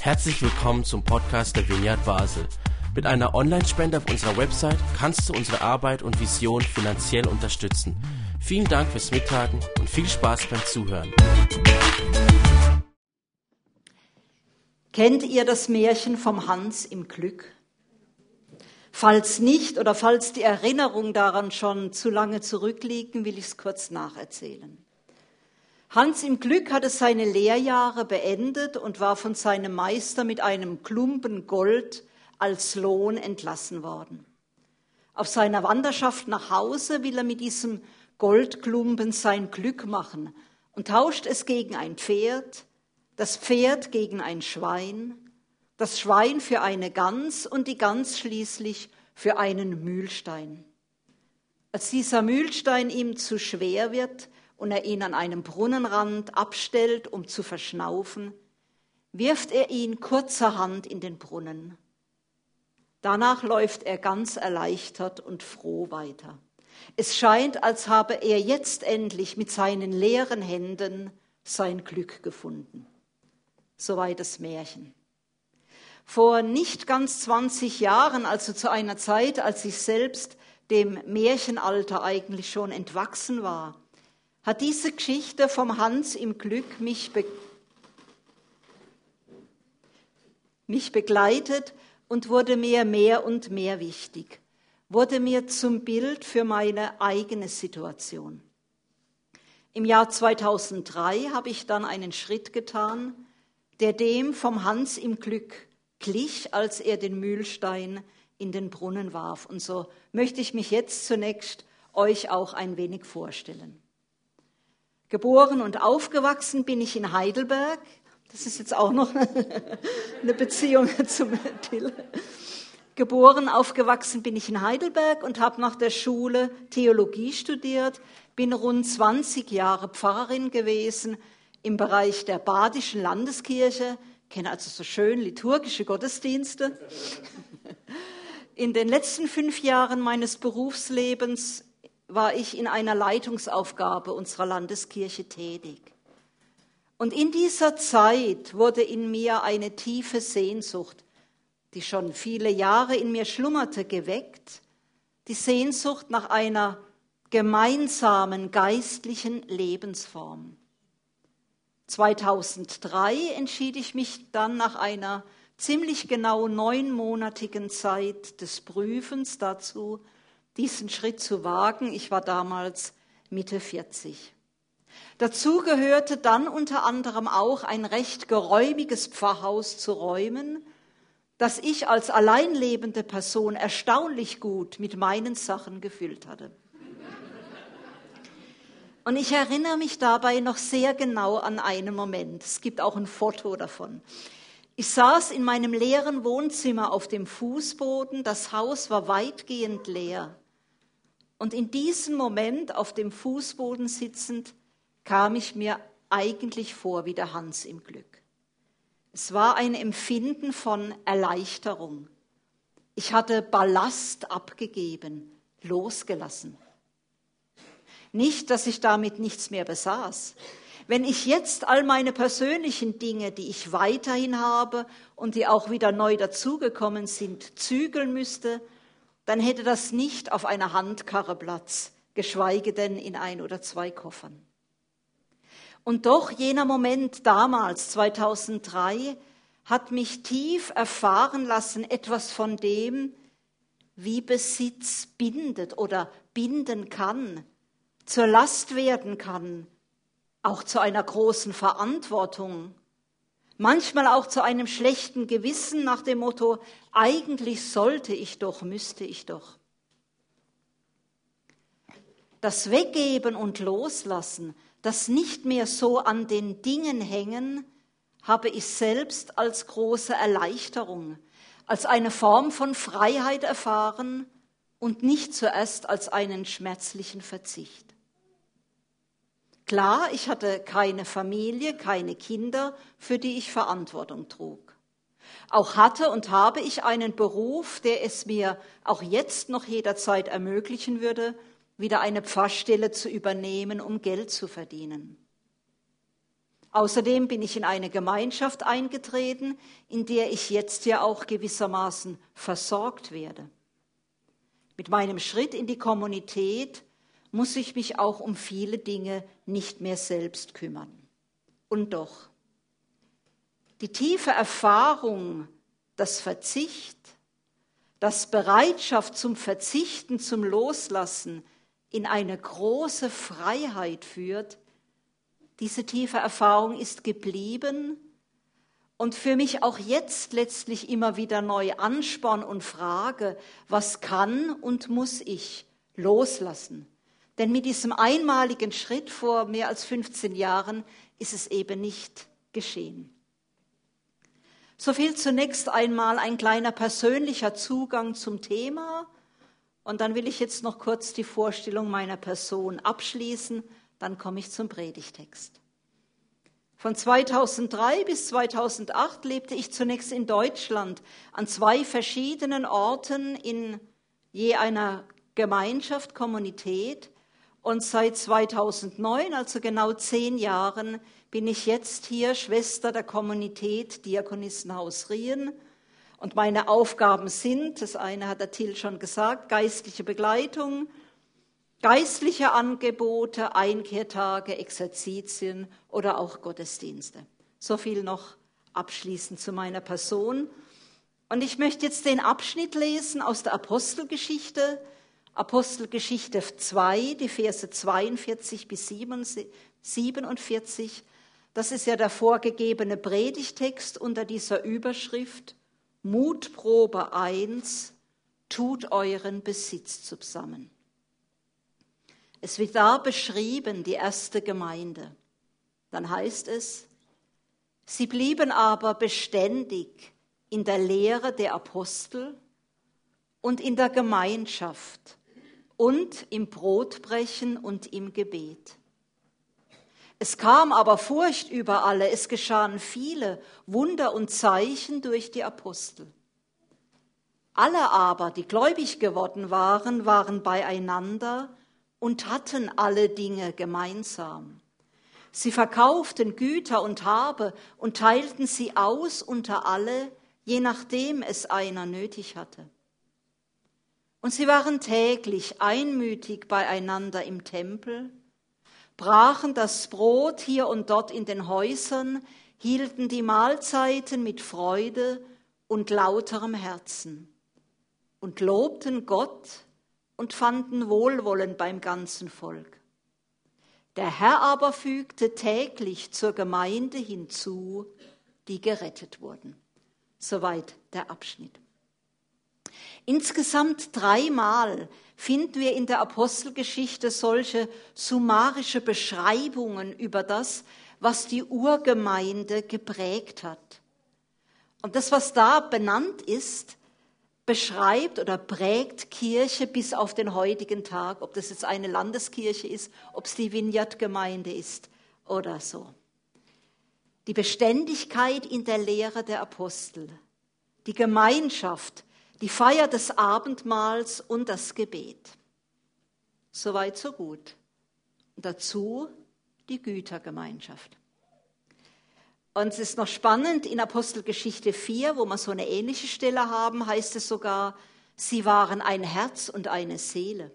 Herzlich willkommen zum Podcast der Vineyard Basel. Mit einer Online-Spende auf unserer Website kannst du unsere Arbeit und Vision finanziell unterstützen. Vielen Dank fürs Mittagen und viel Spaß beim Zuhören. Kennt ihr das Märchen vom Hans im Glück? Falls nicht oder falls die Erinnerung daran schon zu lange zurückliegen, will ich es kurz nacherzählen. Hans im Glück hatte seine Lehrjahre beendet und war von seinem Meister mit einem Klumpen Gold als Lohn entlassen worden. Auf seiner Wanderschaft nach Hause will er mit diesem Goldklumpen sein Glück machen und tauscht es gegen ein Pferd, das Pferd gegen ein Schwein, das Schwein für eine Gans und die Gans schließlich für einen Mühlstein. Als dieser Mühlstein ihm zu schwer wird, und er ihn an einem Brunnenrand abstellt, um zu verschnaufen, wirft er ihn kurzerhand in den Brunnen. Danach läuft er ganz erleichtert und froh weiter. Es scheint, als habe er jetzt endlich mit seinen leeren Händen sein Glück gefunden. Soweit das Märchen. Vor nicht ganz 20 Jahren, also zu einer Zeit, als ich selbst dem Märchenalter eigentlich schon entwachsen war, hat diese Geschichte vom Hans im Glück mich, be mich begleitet und wurde mir mehr und mehr wichtig, wurde mir zum Bild für meine eigene Situation. Im Jahr 2003 habe ich dann einen Schritt getan, der dem vom Hans im Glück glich, als er den Mühlstein in den Brunnen warf. Und so möchte ich mich jetzt zunächst euch auch ein wenig vorstellen. Geboren und aufgewachsen bin ich in Heidelberg. Das ist jetzt auch noch eine Beziehung zum Till. Geboren, aufgewachsen bin ich in Heidelberg und habe nach der Schule Theologie studiert, bin rund 20 Jahre Pfarrerin gewesen im Bereich der Badischen Landeskirche, kenne also so schön liturgische Gottesdienste. In den letzten fünf Jahren meines Berufslebens war ich in einer Leitungsaufgabe unserer Landeskirche tätig. Und in dieser Zeit wurde in mir eine tiefe Sehnsucht, die schon viele Jahre in mir schlummerte, geweckt, die Sehnsucht nach einer gemeinsamen geistlichen Lebensform. 2003 entschied ich mich dann nach einer ziemlich genau neunmonatigen Zeit des Prüfens dazu, diesen Schritt zu wagen. Ich war damals Mitte 40. Dazu gehörte dann unter anderem auch ein recht geräumiges Pfarrhaus zu räumen, das ich als alleinlebende Person erstaunlich gut mit meinen Sachen gefüllt hatte. Und ich erinnere mich dabei noch sehr genau an einen Moment. Es gibt auch ein Foto davon. Ich saß in meinem leeren Wohnzimmer auf dem Fußboden. Das Haus war weitgehend leer. Und in diesem Moment auf dem Fußboden sitzend kam ich mir eigentlich vor wie der Hans im Glück. Es war ein Empfinden von Erleichterung. Ich hatte Ballast abgegeben, losgelassen. Nicht, dass ich damit nichts mehr besaß. Wenn ich jetzt all meine persönlichen Dinge, die ich weiterhin habe und die auch wieder neu dazugekommen sind, zügeln müsste, dann hätte das nicht auf einer Handkarre Platz, geschweige denn in ein oder zwei Koffern. Und doch jener Moment damals, 2003, hat mich tief erfahren lassen, etwas von dem, wie Besitz bindet oder binden kann, zur Last werden kann, auch zu einer großen Verantwortung Manchmal auch zu einem schlechten Gewissen nach dem Motto, eigentlich sollte ich doch, müsste ich doch. Das Weggeben und Loslassen, das nicht mehr so an den Dingen hängen, habe ich selbst als große Erleichterung, als eine Form von Freiheit erfahren und nicht zuerst als einen schmerzlichen Verzicht. Klar, ich hatte keine Familie, keine Kinder, für die ich Verantwortung trug. Auch hatte und habe ich einen Beruf, der es mir auch jetzt noch jederzeit ermöglichen würde, wieder eine Pfarrstelle zu übernehmen, um Geld zu verdienen. Außerdem bin ich in eine Gemeinschaft eingetreten, in der ich jetzt ja auch gewissermaßen versorgt werde. Mit meinem Schritt in die Kommunität muss ich mich auch um viele Dinge nicht mehr selbst kümmern. Und doch, die tiefe Erfahrung, das Verzicht, das Bereitschaft zum Verzichten, zum Loslassen in eine große Freiheit führt, diese tiefe Erfahrung ist geblieben und für mich auch jetzt letztlich immer wieder neu Ansporn und Frage, was kann und muss ich loslassen? Denn mit diesem einmaligen Schritt vor mehr als 15 Jahren ist es eben nicht geschehen. So viel zunächst einmal ein kleiner persönlicher Zugang zum Thema. Und dann will ich jetzt noch kurz die Vorstellung meiner Person abschließen dann komme ich zum Predigtext. Von 2003 bis 2008 lebte ich zunächst in Deutschland an zwei verschiedenen Orten in je einer Gemeinschaft, Kommunität. Und seit 2009, also genau zehn Jahren, bin ich jetzt hier Schwester der Kommunität Diakonissenhaus Rien. Und meine Aufgaben sind, das eine hat der Till schon gesagt, geistliche Begleitung, geistliche Angebote, Einkehrtage, Exerzitien oder auch Gottesdienste. So viel noch abschließend zu meiner Person. Und ich möchte jetzt den Abschnitt lesen aus der Apostelgeschichte, Apostelgeschichte 2, die Verse 42 bis 47. Das ist ja der vorgegebene Predigtext unter dieser Überschrift Mutprobe 1, tut euren Besitz zusammen. Es wird da beschrieben, die erste Gemeinde. Dann heißt es, sie blieben aber beständig in der Lehre der Apostel und in der Gemeinschaft und im Brotbrechen und im Gebet. Es kam aber Furcht über alle, es geschahen viele Wunder und Zeichen durch die Apostel. Alle aber, die gläubig geworden waren, waren beieinander und hatten alle Dinge gemeinsam. Sie verkauften Güter und Habe und teilten sie aus unter alle, je nachdem es einer nötig hatte. Und sie waren täglich einmütig beieinander im Tempel, brachen das Brot hier und dort in den Häusern, hielten die Mahlzeiten mit Freude und lauterem Herzen und lobten Gott und fanden Wohlwollen beim ganzen Volk. Der Herr aber fügte täglich zur Gemeinde hinzu, die gerettet wurden. Soweit der Abschnitt. Insgesamt dreimal finden wir in der Apostelgeschichte solche summarische Beschreibungen über das, was die Urgemeinde geprägt hat. Und das, was da benannt ist, beschreibt oder prägt Kirche bis auf den heutigen Tag, ob das jetzt eine Landeskirche ist, ob es die Vineyard-Gemeinde ist oder so. Die Beständigkeit in der Lehre der Apostel, die Gemeinschaft, die Feier des Abendmahls und das Gebet. Soweit, so gut. Dazu die Gütergemeinschaft. Und es ist noch spannend, in Apostelgeschichte 4, wo wir so eine ähnliche Stelle haben, heißt es sogar, sie waren ein Herz und eine Seele.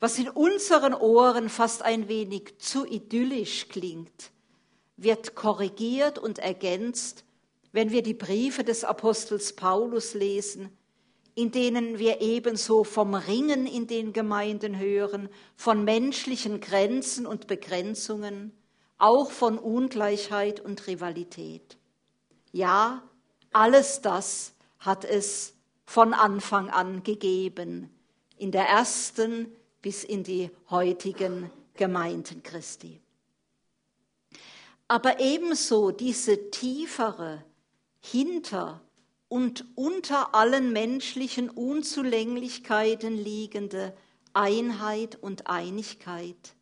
Was in unseren Ohren fast ein wenig zu idyllisch klingt, wird korrigiert und ergänzt, wenn wir die Briefe des Apostels Paulus lesen, in denen wir ebenso vom Ringen in den Gemeinden hören, von menschlichen Grenzen und Begrenzungen, auch von Ungleichheit und Rivalität. Ja, alles das hat es von Anfang an gegeben, in der ersten bis in die heutigen Gemeinden Christi. Aber ebenso diese tiefere, hinter und unter allen menschlichen Unzulänglichkeiten liegende Einheit und Einigkeit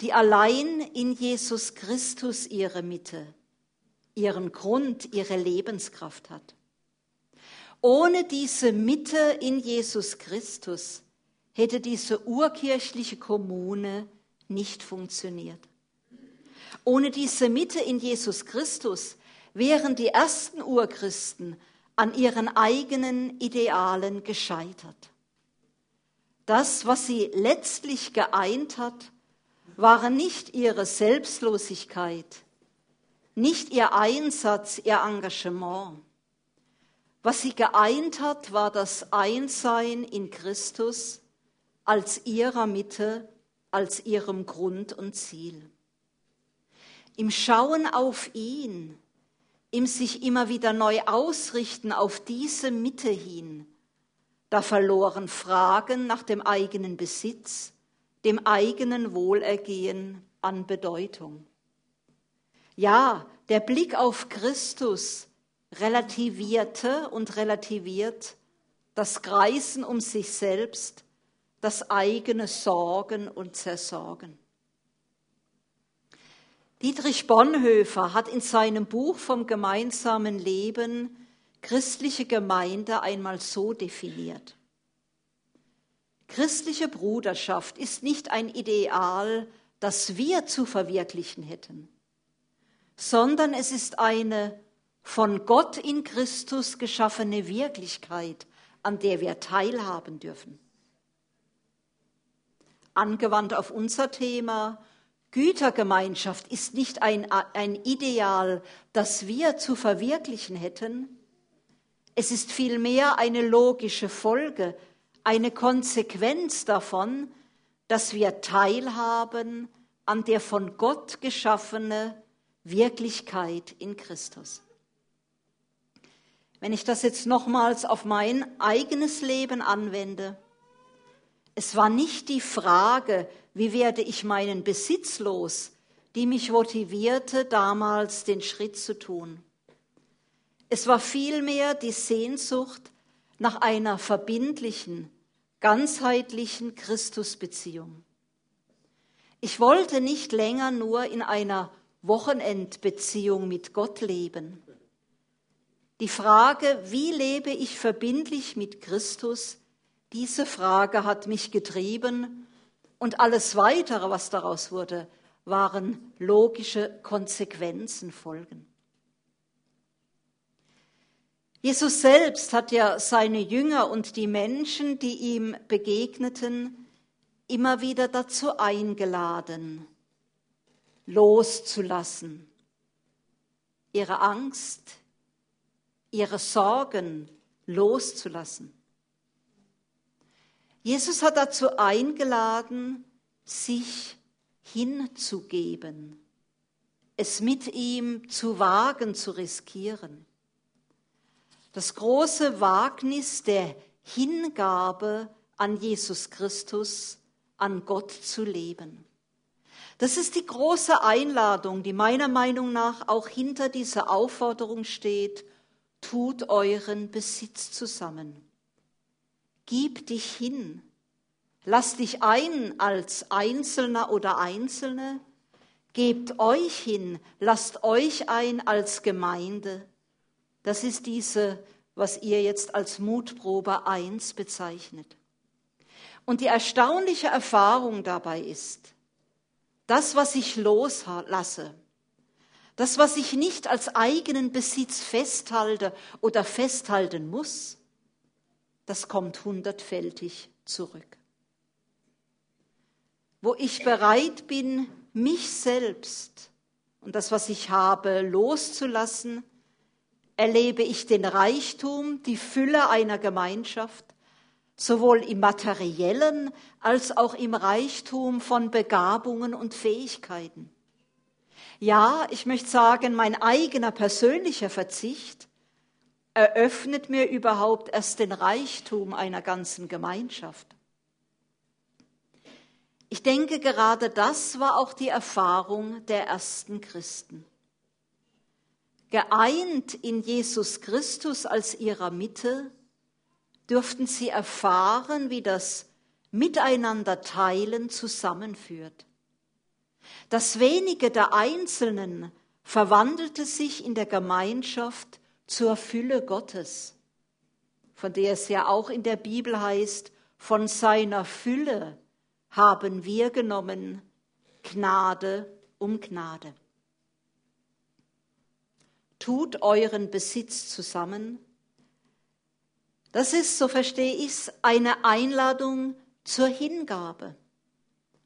die allein in Jesus Christus ihre Mitte, ihren Grund, ihre Lebenskraft hat. Ohne diese Mitte in Jesus Christus hätte diese urkirchliche Kommune nicht funktioniert. Ohne diese Mitte in Jesus Christus wären die ersten Urchristen an ihren eigenen Idealen gescheitert. Das, was sie letztlich geeint hat, waren nicht ihre Selbstlosigkeit, nicht ihr Einsatz, ihr Engagement. Was sie geeint hat, war das Einssein in Christus als ihrer Mitte, als ihrem Grund und Ziel. Im Schauen auf ihn, im sich immer wieder neu ausrichten auf diese Mitte hin, da verloren Fragen nach dem eigenen Besitz, dem eigenen Wohlergehen an Bedeutung. Ja, der Blick auf Christus relativierte und relativiert das Kreisen um sich selbst, das eigene Sorgen und Zersorgen. Dietrich Bonhoeffer hat in seinem Buch vom gemeinsamen Leben christliche Gemeinde einmal so definiert. Christliche Bruderschaft ist nicht ein Ideal, das wir zu verwirklichen hätten, sondern es ist eine von Gott in Christus geschaffene Wirklichkeit, an der wir teilhaben dürfen. Angewandt auf unser Thema, Gütergemeinschaft ist nicht ein, ein Ideal, das wir zu verwirklichen hätten, es ist vielmehr eine logische Folge, eine Konsequenz davon, dass wir teilhaben an der von Gott geschaffene Wirklichkeit in Christus. Wenn ich das jetzt nochmals auf mein eigenes Leben anwende, es war nicht die Frage, wie werde ich meinen Besitz los, die mich motivierte, damals den Schritt zu tun. Es war vielmehr die Sehnsucht nach einer verbindlichen, ganzheitlichen Christusbeziehung. Ich wollte nicht länger nur in einer Wochenendbeziehung mit Gott leben. Die Frage, wie lebe ich verbindlich mit Christus, diese Frage hat mich getrieben und alles Weitere, was daraus wurde, waren logische Konsequenzen, Folgen. Jesus selbst hat ja seine Jünger und die Menschen, die ihm begegneten, immer wieder dazu eingeladen, loszulassen, ihre Angst, ihre Sorgen loszulassen. Jesus hat dazu eingeladen, sich hinzugeben, es mit ihm zu wagen, zu riskieren das große Wagnis der Hingabe an Jesus Christus, an Gott zu leben. Das ist die große Einladung, die meiner Meinung nach auch hinter dieser Aufforderung steht, tut euren Besitz zusammen. Gib dich hin. Lass dich ein als Einzelner oder Einzelne. Gebt euch hin. Lasst euch ein als Gemeinde. Das ist diese, was ihr jetzt als Mutprobe 1 bezeichnet. Und die erstaunliche Erfahrung dabei ist, das, was ich loslasse, das, was ich nicht als eigenen Besitz festhalte oder festhalten muss, das kommt hundertfältig zurück. Wo ich bereit bin, mich selbst und das, was ich habe, loszulassen, erlebe ich den Reichtum, die Fülle einer Gemeinschaft, sowohl im materiellen als auch im Reichtum von Begabungen und Fähigkeiten. Ja, ich möchte sagen, mein eigener persönlicher Verzicht eröffnet mir überhaupt erst den Reichtum einer ganzen Gemeinschaft. Ich denke, gerade das war auch die Erfahrung der ersten Christen geeint in Jesus Christus als ihrer Mitte, dürften sie erfahren, wie das Miteinander teilen zusammenführt. Das wenige der Einzelnen verwandelte sich in der Gemeinschaft zur Fülle Gottes, von der es ja auch in der Bibel heißt, von seiner Fülle haben wir genommen Gnade um Gnade. tut euren Besitz zusammen. Das ist, so verstehe ich es, eine Einladung zur Hingabe.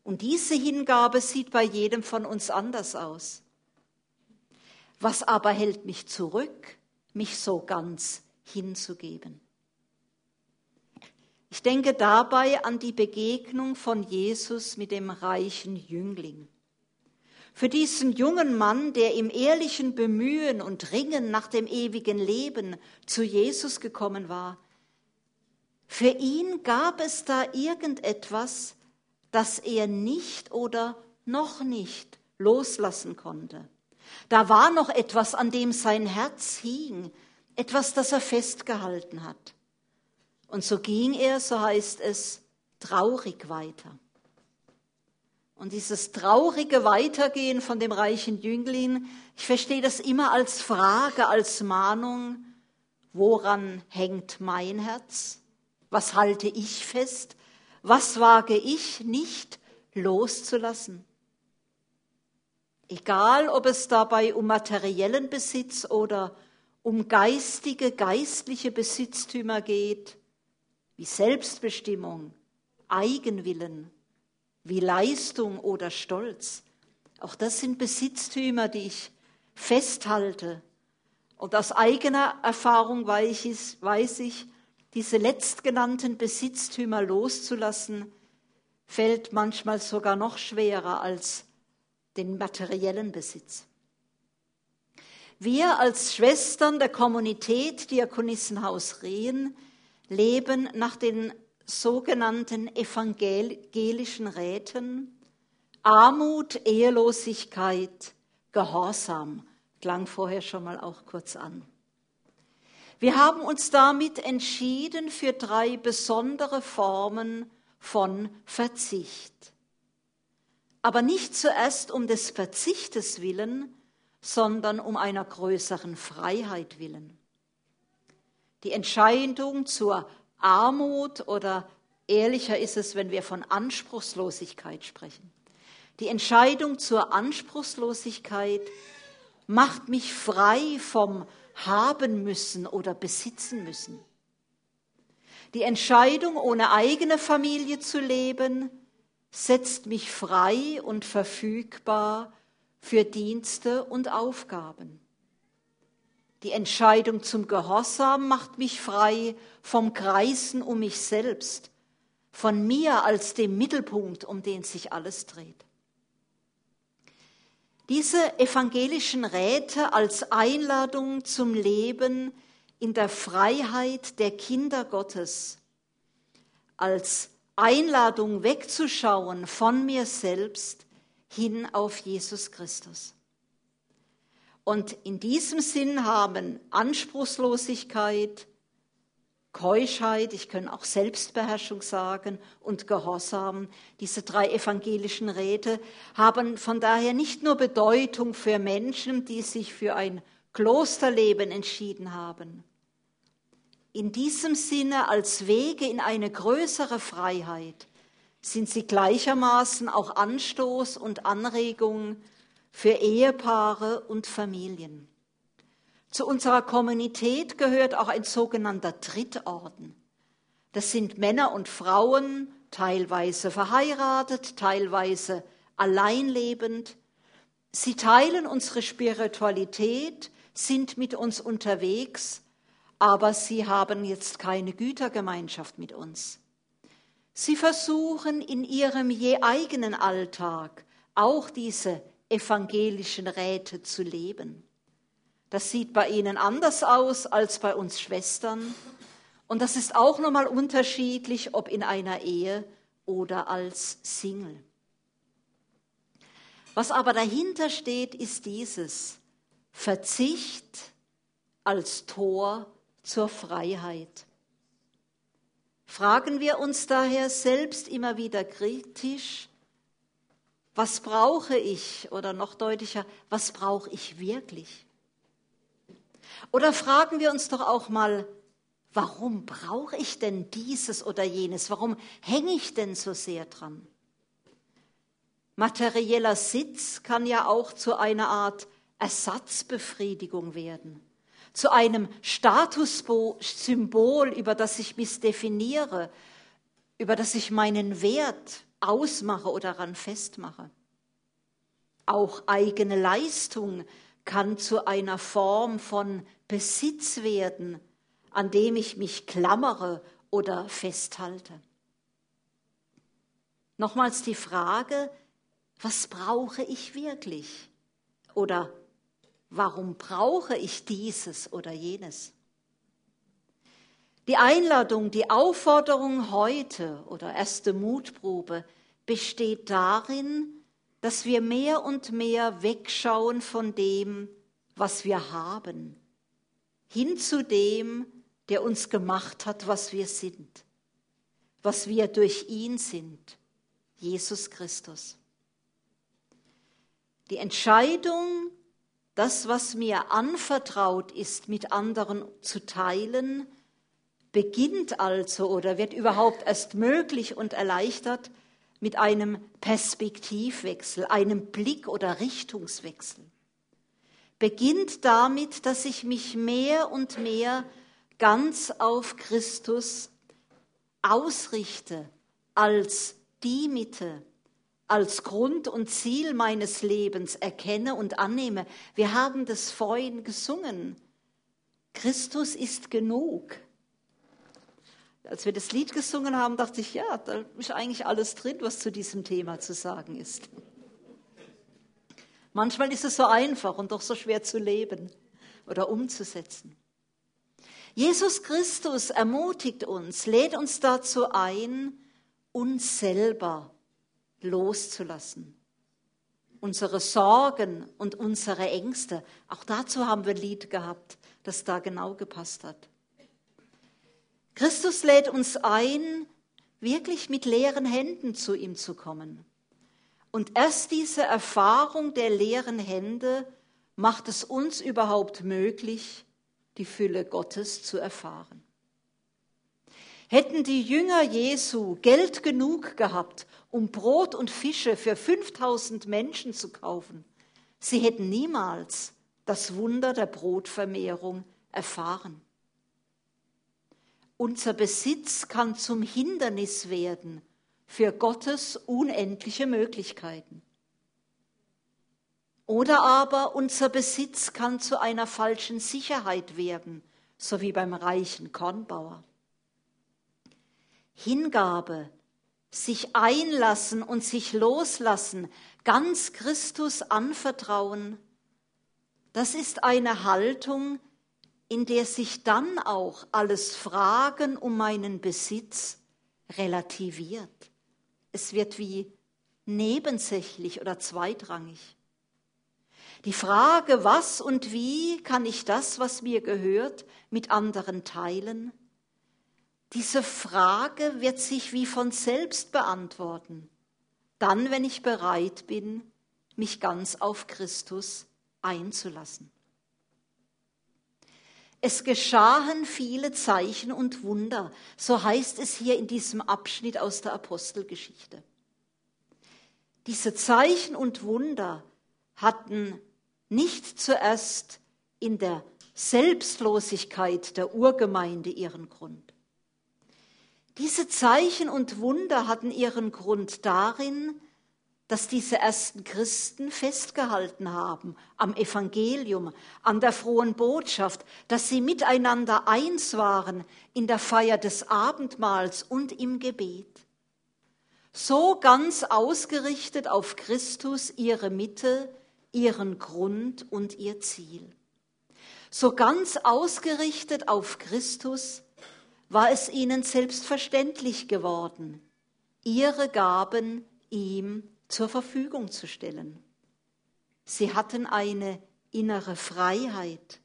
Und diese Hingabe sieht bei jedem von uns anders aus. Was aber hält mich zurück, mich so ganz hinzugeben? Ich denke dabei an die Begegnung von Jesus mit dem reichen Jüngling. Für diesen jungen Mann, der im ehrlichen Bemühen und Ringen nach dem ewigen Leben zu Jesus gekommen war, für ihn gab es da irgendetwas, das er nicht oder noch nicht loslassen konnte. Da war noch etwas, an dem sein Herz hing, etwas, das er festgehalten hat. Und so ging er, so heißt es, traurig weiter. Und dieses traurige Weitergehen von dem reichen Jüngling, ich verstehe das immer als Frage, als Mahnung, woran hängt mein Herz? Was halte ich fest? Was wage ich nicht loszulassen? Egal, ob es dabei um materiellen Besitz oder um geistige, geistliche Besitztümer geht, wie Selbstbestimmung, Eigenwillen, wie Leistung oder Stolz. Auch das sind Besitztümer, die ich festhalte. Und aus eigener Erfahrung weiß ich, diese letztgenannten Besitztümer loszulassen, fällt manchmal sogar noch schwerer als den materiellen Besitz. Wir als Schwestern der Kommunität Diakonissenhaus Rehen leben nach den sogenannten evangelischen Räten Armut, Ehelosigkeit, Gehorsam. Klang vorher schon mal auch kurz an. Wir haben uns damit entschieden für drei besondere Formen von Verzicht. Aber nicht zuerst um des Verzichtes willen, sondern um einer größeren Freiheit willen. Die Entscheidung zur Armut oder ehrlicher ist es, wenn wir von Anspruchslosigkeit sprechen. Die Entscheidung zur Anspruchslosigkeit macht mich frei vom haben müssen oder besitzen müssen. Die Entscheidung, ohne eigene Familie zu leben, setzt mich frei und verfügbar für Dienste und Aufgaben. Die Entscheidung zum Gehorsam macht mich frei vom Kreisen um mich selbst, von mir als dem Mittelpunkt, um den sich alles dreht. Diese evangelischen Räte als Einladung zum Leben in der Freiheit der Kinder Gottes, als Einladung wegzuschauen von mir selbst hin auf Jesus Christus. Und in diesem Sinn haben Anspruchslosigkeit, Keuschheit, ich kann auch Selbstbeherrschung sagen und Gehorsam, diese drei evangelischen Räte, haben von daher nicht nur Bedeutung für Menschen, die sich für ein Klosterleben entschieden haben. In diesem Sinne als Wege in eine größere Freiheit sind sie gleichermaßen auch Anstoß und Anregung für Ehepaare und Familien. Zu unserer Kommunität gehört auch ein sogenannter Drittorden. Das sind Männer und Frauen, teilweise verheiratet, teilweise alleinlebend. Sie teilen unsere Spiritualität, sind mit uns unterwegs, aber sie haben jetzt keine Gütergemeinschaft mit uns. Sie versuchen in ihrem je eigenen Alltag auch diese evangelischen Räte zu leben. Das sieht bei ihnen anders aus als bei uns Schwestern. Und das ist auch nochmal unterschiedlich, ob in einer Ehe oder als Single. Was aber dahinter steht, ist dieses Verzicht als Tor zur Freiheit. Fragen wir uns daher selbst immer wieder kritisch, was brauche ich? Oder noch deutlicher, was brauche ich wirklich? Oder fragen wir uns doch auch mal, warum brauche ich denn dieses oder jenes? Warum hänge ich denn so sehr dran? Materieller Sitz kann ja auch zu einer Art Ersatzbefriedigung werden, zu einem Statussymbol, über das ich mich definiere, über das ich meinen Wert ausmache oder daran festmache. Auch eigene Leistung kann zu einer Form von Besitz werden, an dem ich mich klammere oder festhalte. Nochmals die Frage, was brauche ich wirklich? Oder warum brauche ich dieses oder jenes? Die Einladung, die Aufforderung heute oder erste Mutprobe besteht darin, dass wir mehr und mehr wegschauen von dem, was wir haben, hin zu dem, der uns gemacht hat, was wir sind, was wir durch ihn sind, Jesus Christus. Die Entscheidung, das, was mir anvertraut ist, mit anderen zu teilen, beginnt also oder wird überhaupt erst möglich und erleichtert mit einem Perspektivwechsel, einem Blick- oder Richtungswechsel. Beginnt damit, dass ich mich mehr und mehr ganz auf Christus ausrichte als die Mitte, als Grund und Ziel meines Lebens erkenne und annehme. Wir haben das vorhin gesungen. Christus ist genug. Als wir das Lied gesungen haben, dachte ich, ja, da ist eigentlich alles drin, was zu diesem Thema zu sagen ist. Manchmal ist es so einfach und doch so schwer zu leben oder umzusetzen. Jesus Christus ermutigt uns, lädt uns dazu ein, uns selber loszulassen. Unsere Sorgen und unsere Ängste. Auch dazu haben wir ein Lied gehabt, das da genau gepasst hat. Christus lädt uns ein, wirklich mit leeren Händen zu ihm zu kommen. Und erst diese Erfahrung der leeren Hände macht es uns überhaupt möglich, die Fülle Gottes zu erfahren. Hätten die Jünger Jesu Geld genug gehabt, um Brot und Fische für 5000 Menschen zu kaufen, sie hätten niemals das Wunder der Brotvermehrung erfahren. Unser Besitz kann zum Hindernis werden für Gottes unendliche Möglichkeiten. Oder aber unser Besitz kann zu einer falschen Sicherheit werden, so wie beim reichen Kornbauer. Hingabe, sich einlassen und sich loslassen, ganz Christus anvertrauen, das ist eine Haltung, in der sich dann auch alles Fragen um meinen Besitz relativiert. Es wird wie nebensächlich oder zweitrangig. Die Frage, was und wie kann ich das, was mir gehört, mit anderen teilen, diese Frage wird sich wie von selbst beantworten, dann, wenn ich bereit bin, mich ganz auf Christus einzulassen. Es geschahen viele Zeichen und Wunder, so heißt es hier in diesem Abschnitt aus der Apostelgeschichte. Diese Zeichen und Wunder hatten nicht zuerst in der Selbstlosigkeit der Urgemeinde ihren Grund. Diese Zeichen und Wunder hatten ihren Grund darin, dass diese ersten Christen festgehalten haben am Evangelium, an der frohen Botschaft, dass sie miteinander eins waren in der Feier des Abendmahls und im Gebet. So ganz ausgerichtet auf Christus ihre Mitte, ihren Grund und ihr Ziel. So ganz ausgerichtet auf Christus, war es ihnen selbstverständlich geworden, ihre Gaben ihm zur Verfügung zu stellen. Sie hatten eine innere Freiheit,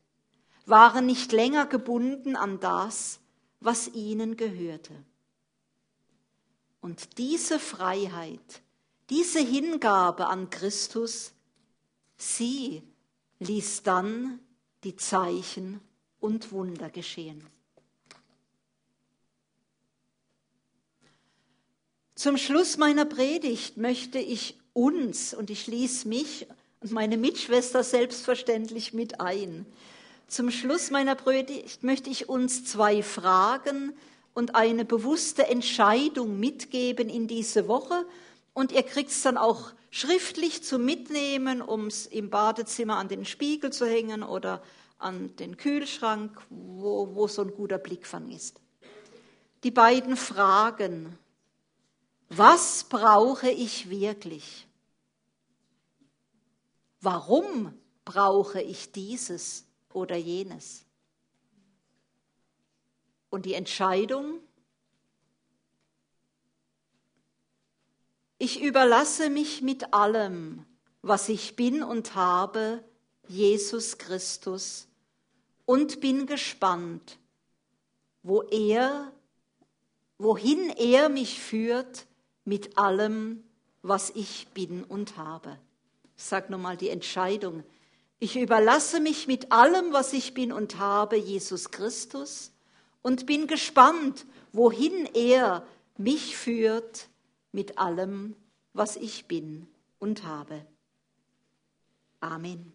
waren nicht länger gebunden an das, was ihnen gehörte. Und diese Freiheit, diese Hingabe an Christus, sie ließ dann die Zeichen und Wunder geschehen. Zum Schluss meiner Predigt möchte ich uns, und ich schließe mich und meine Mitschwester selbstverständlich mit ein. Zum Schluss meiner Predigt möchte ich uns zwei Fragen und eine bewusste Entscheidung mitgeben in diese Woche. Und ihr kriegt es dann auch schriftlich zum Mitnehmen, um es im Badezimmer an den Spiegel zu hängen oder an den Kühlschrank, wo, wo so ein guter Blickfang ist. Die beiden Fragen. Was brauche ich wirklich? Warum brauche ich dieses oder jenes? Und die Entscheidung, ich überlasse mich mit allem, was ich bin und habe, Jesus Christus und bin gespannt, wo er, wohin er mich führt mit allem, was ich bin und habe. Ich sage nochmal die Entscheidung. Ich überlasse mich mit allem, was ich bin und habe, Jesus Christus und bin gespannt, wohin er mich führt mit allem, was ich bin und habe. Amen.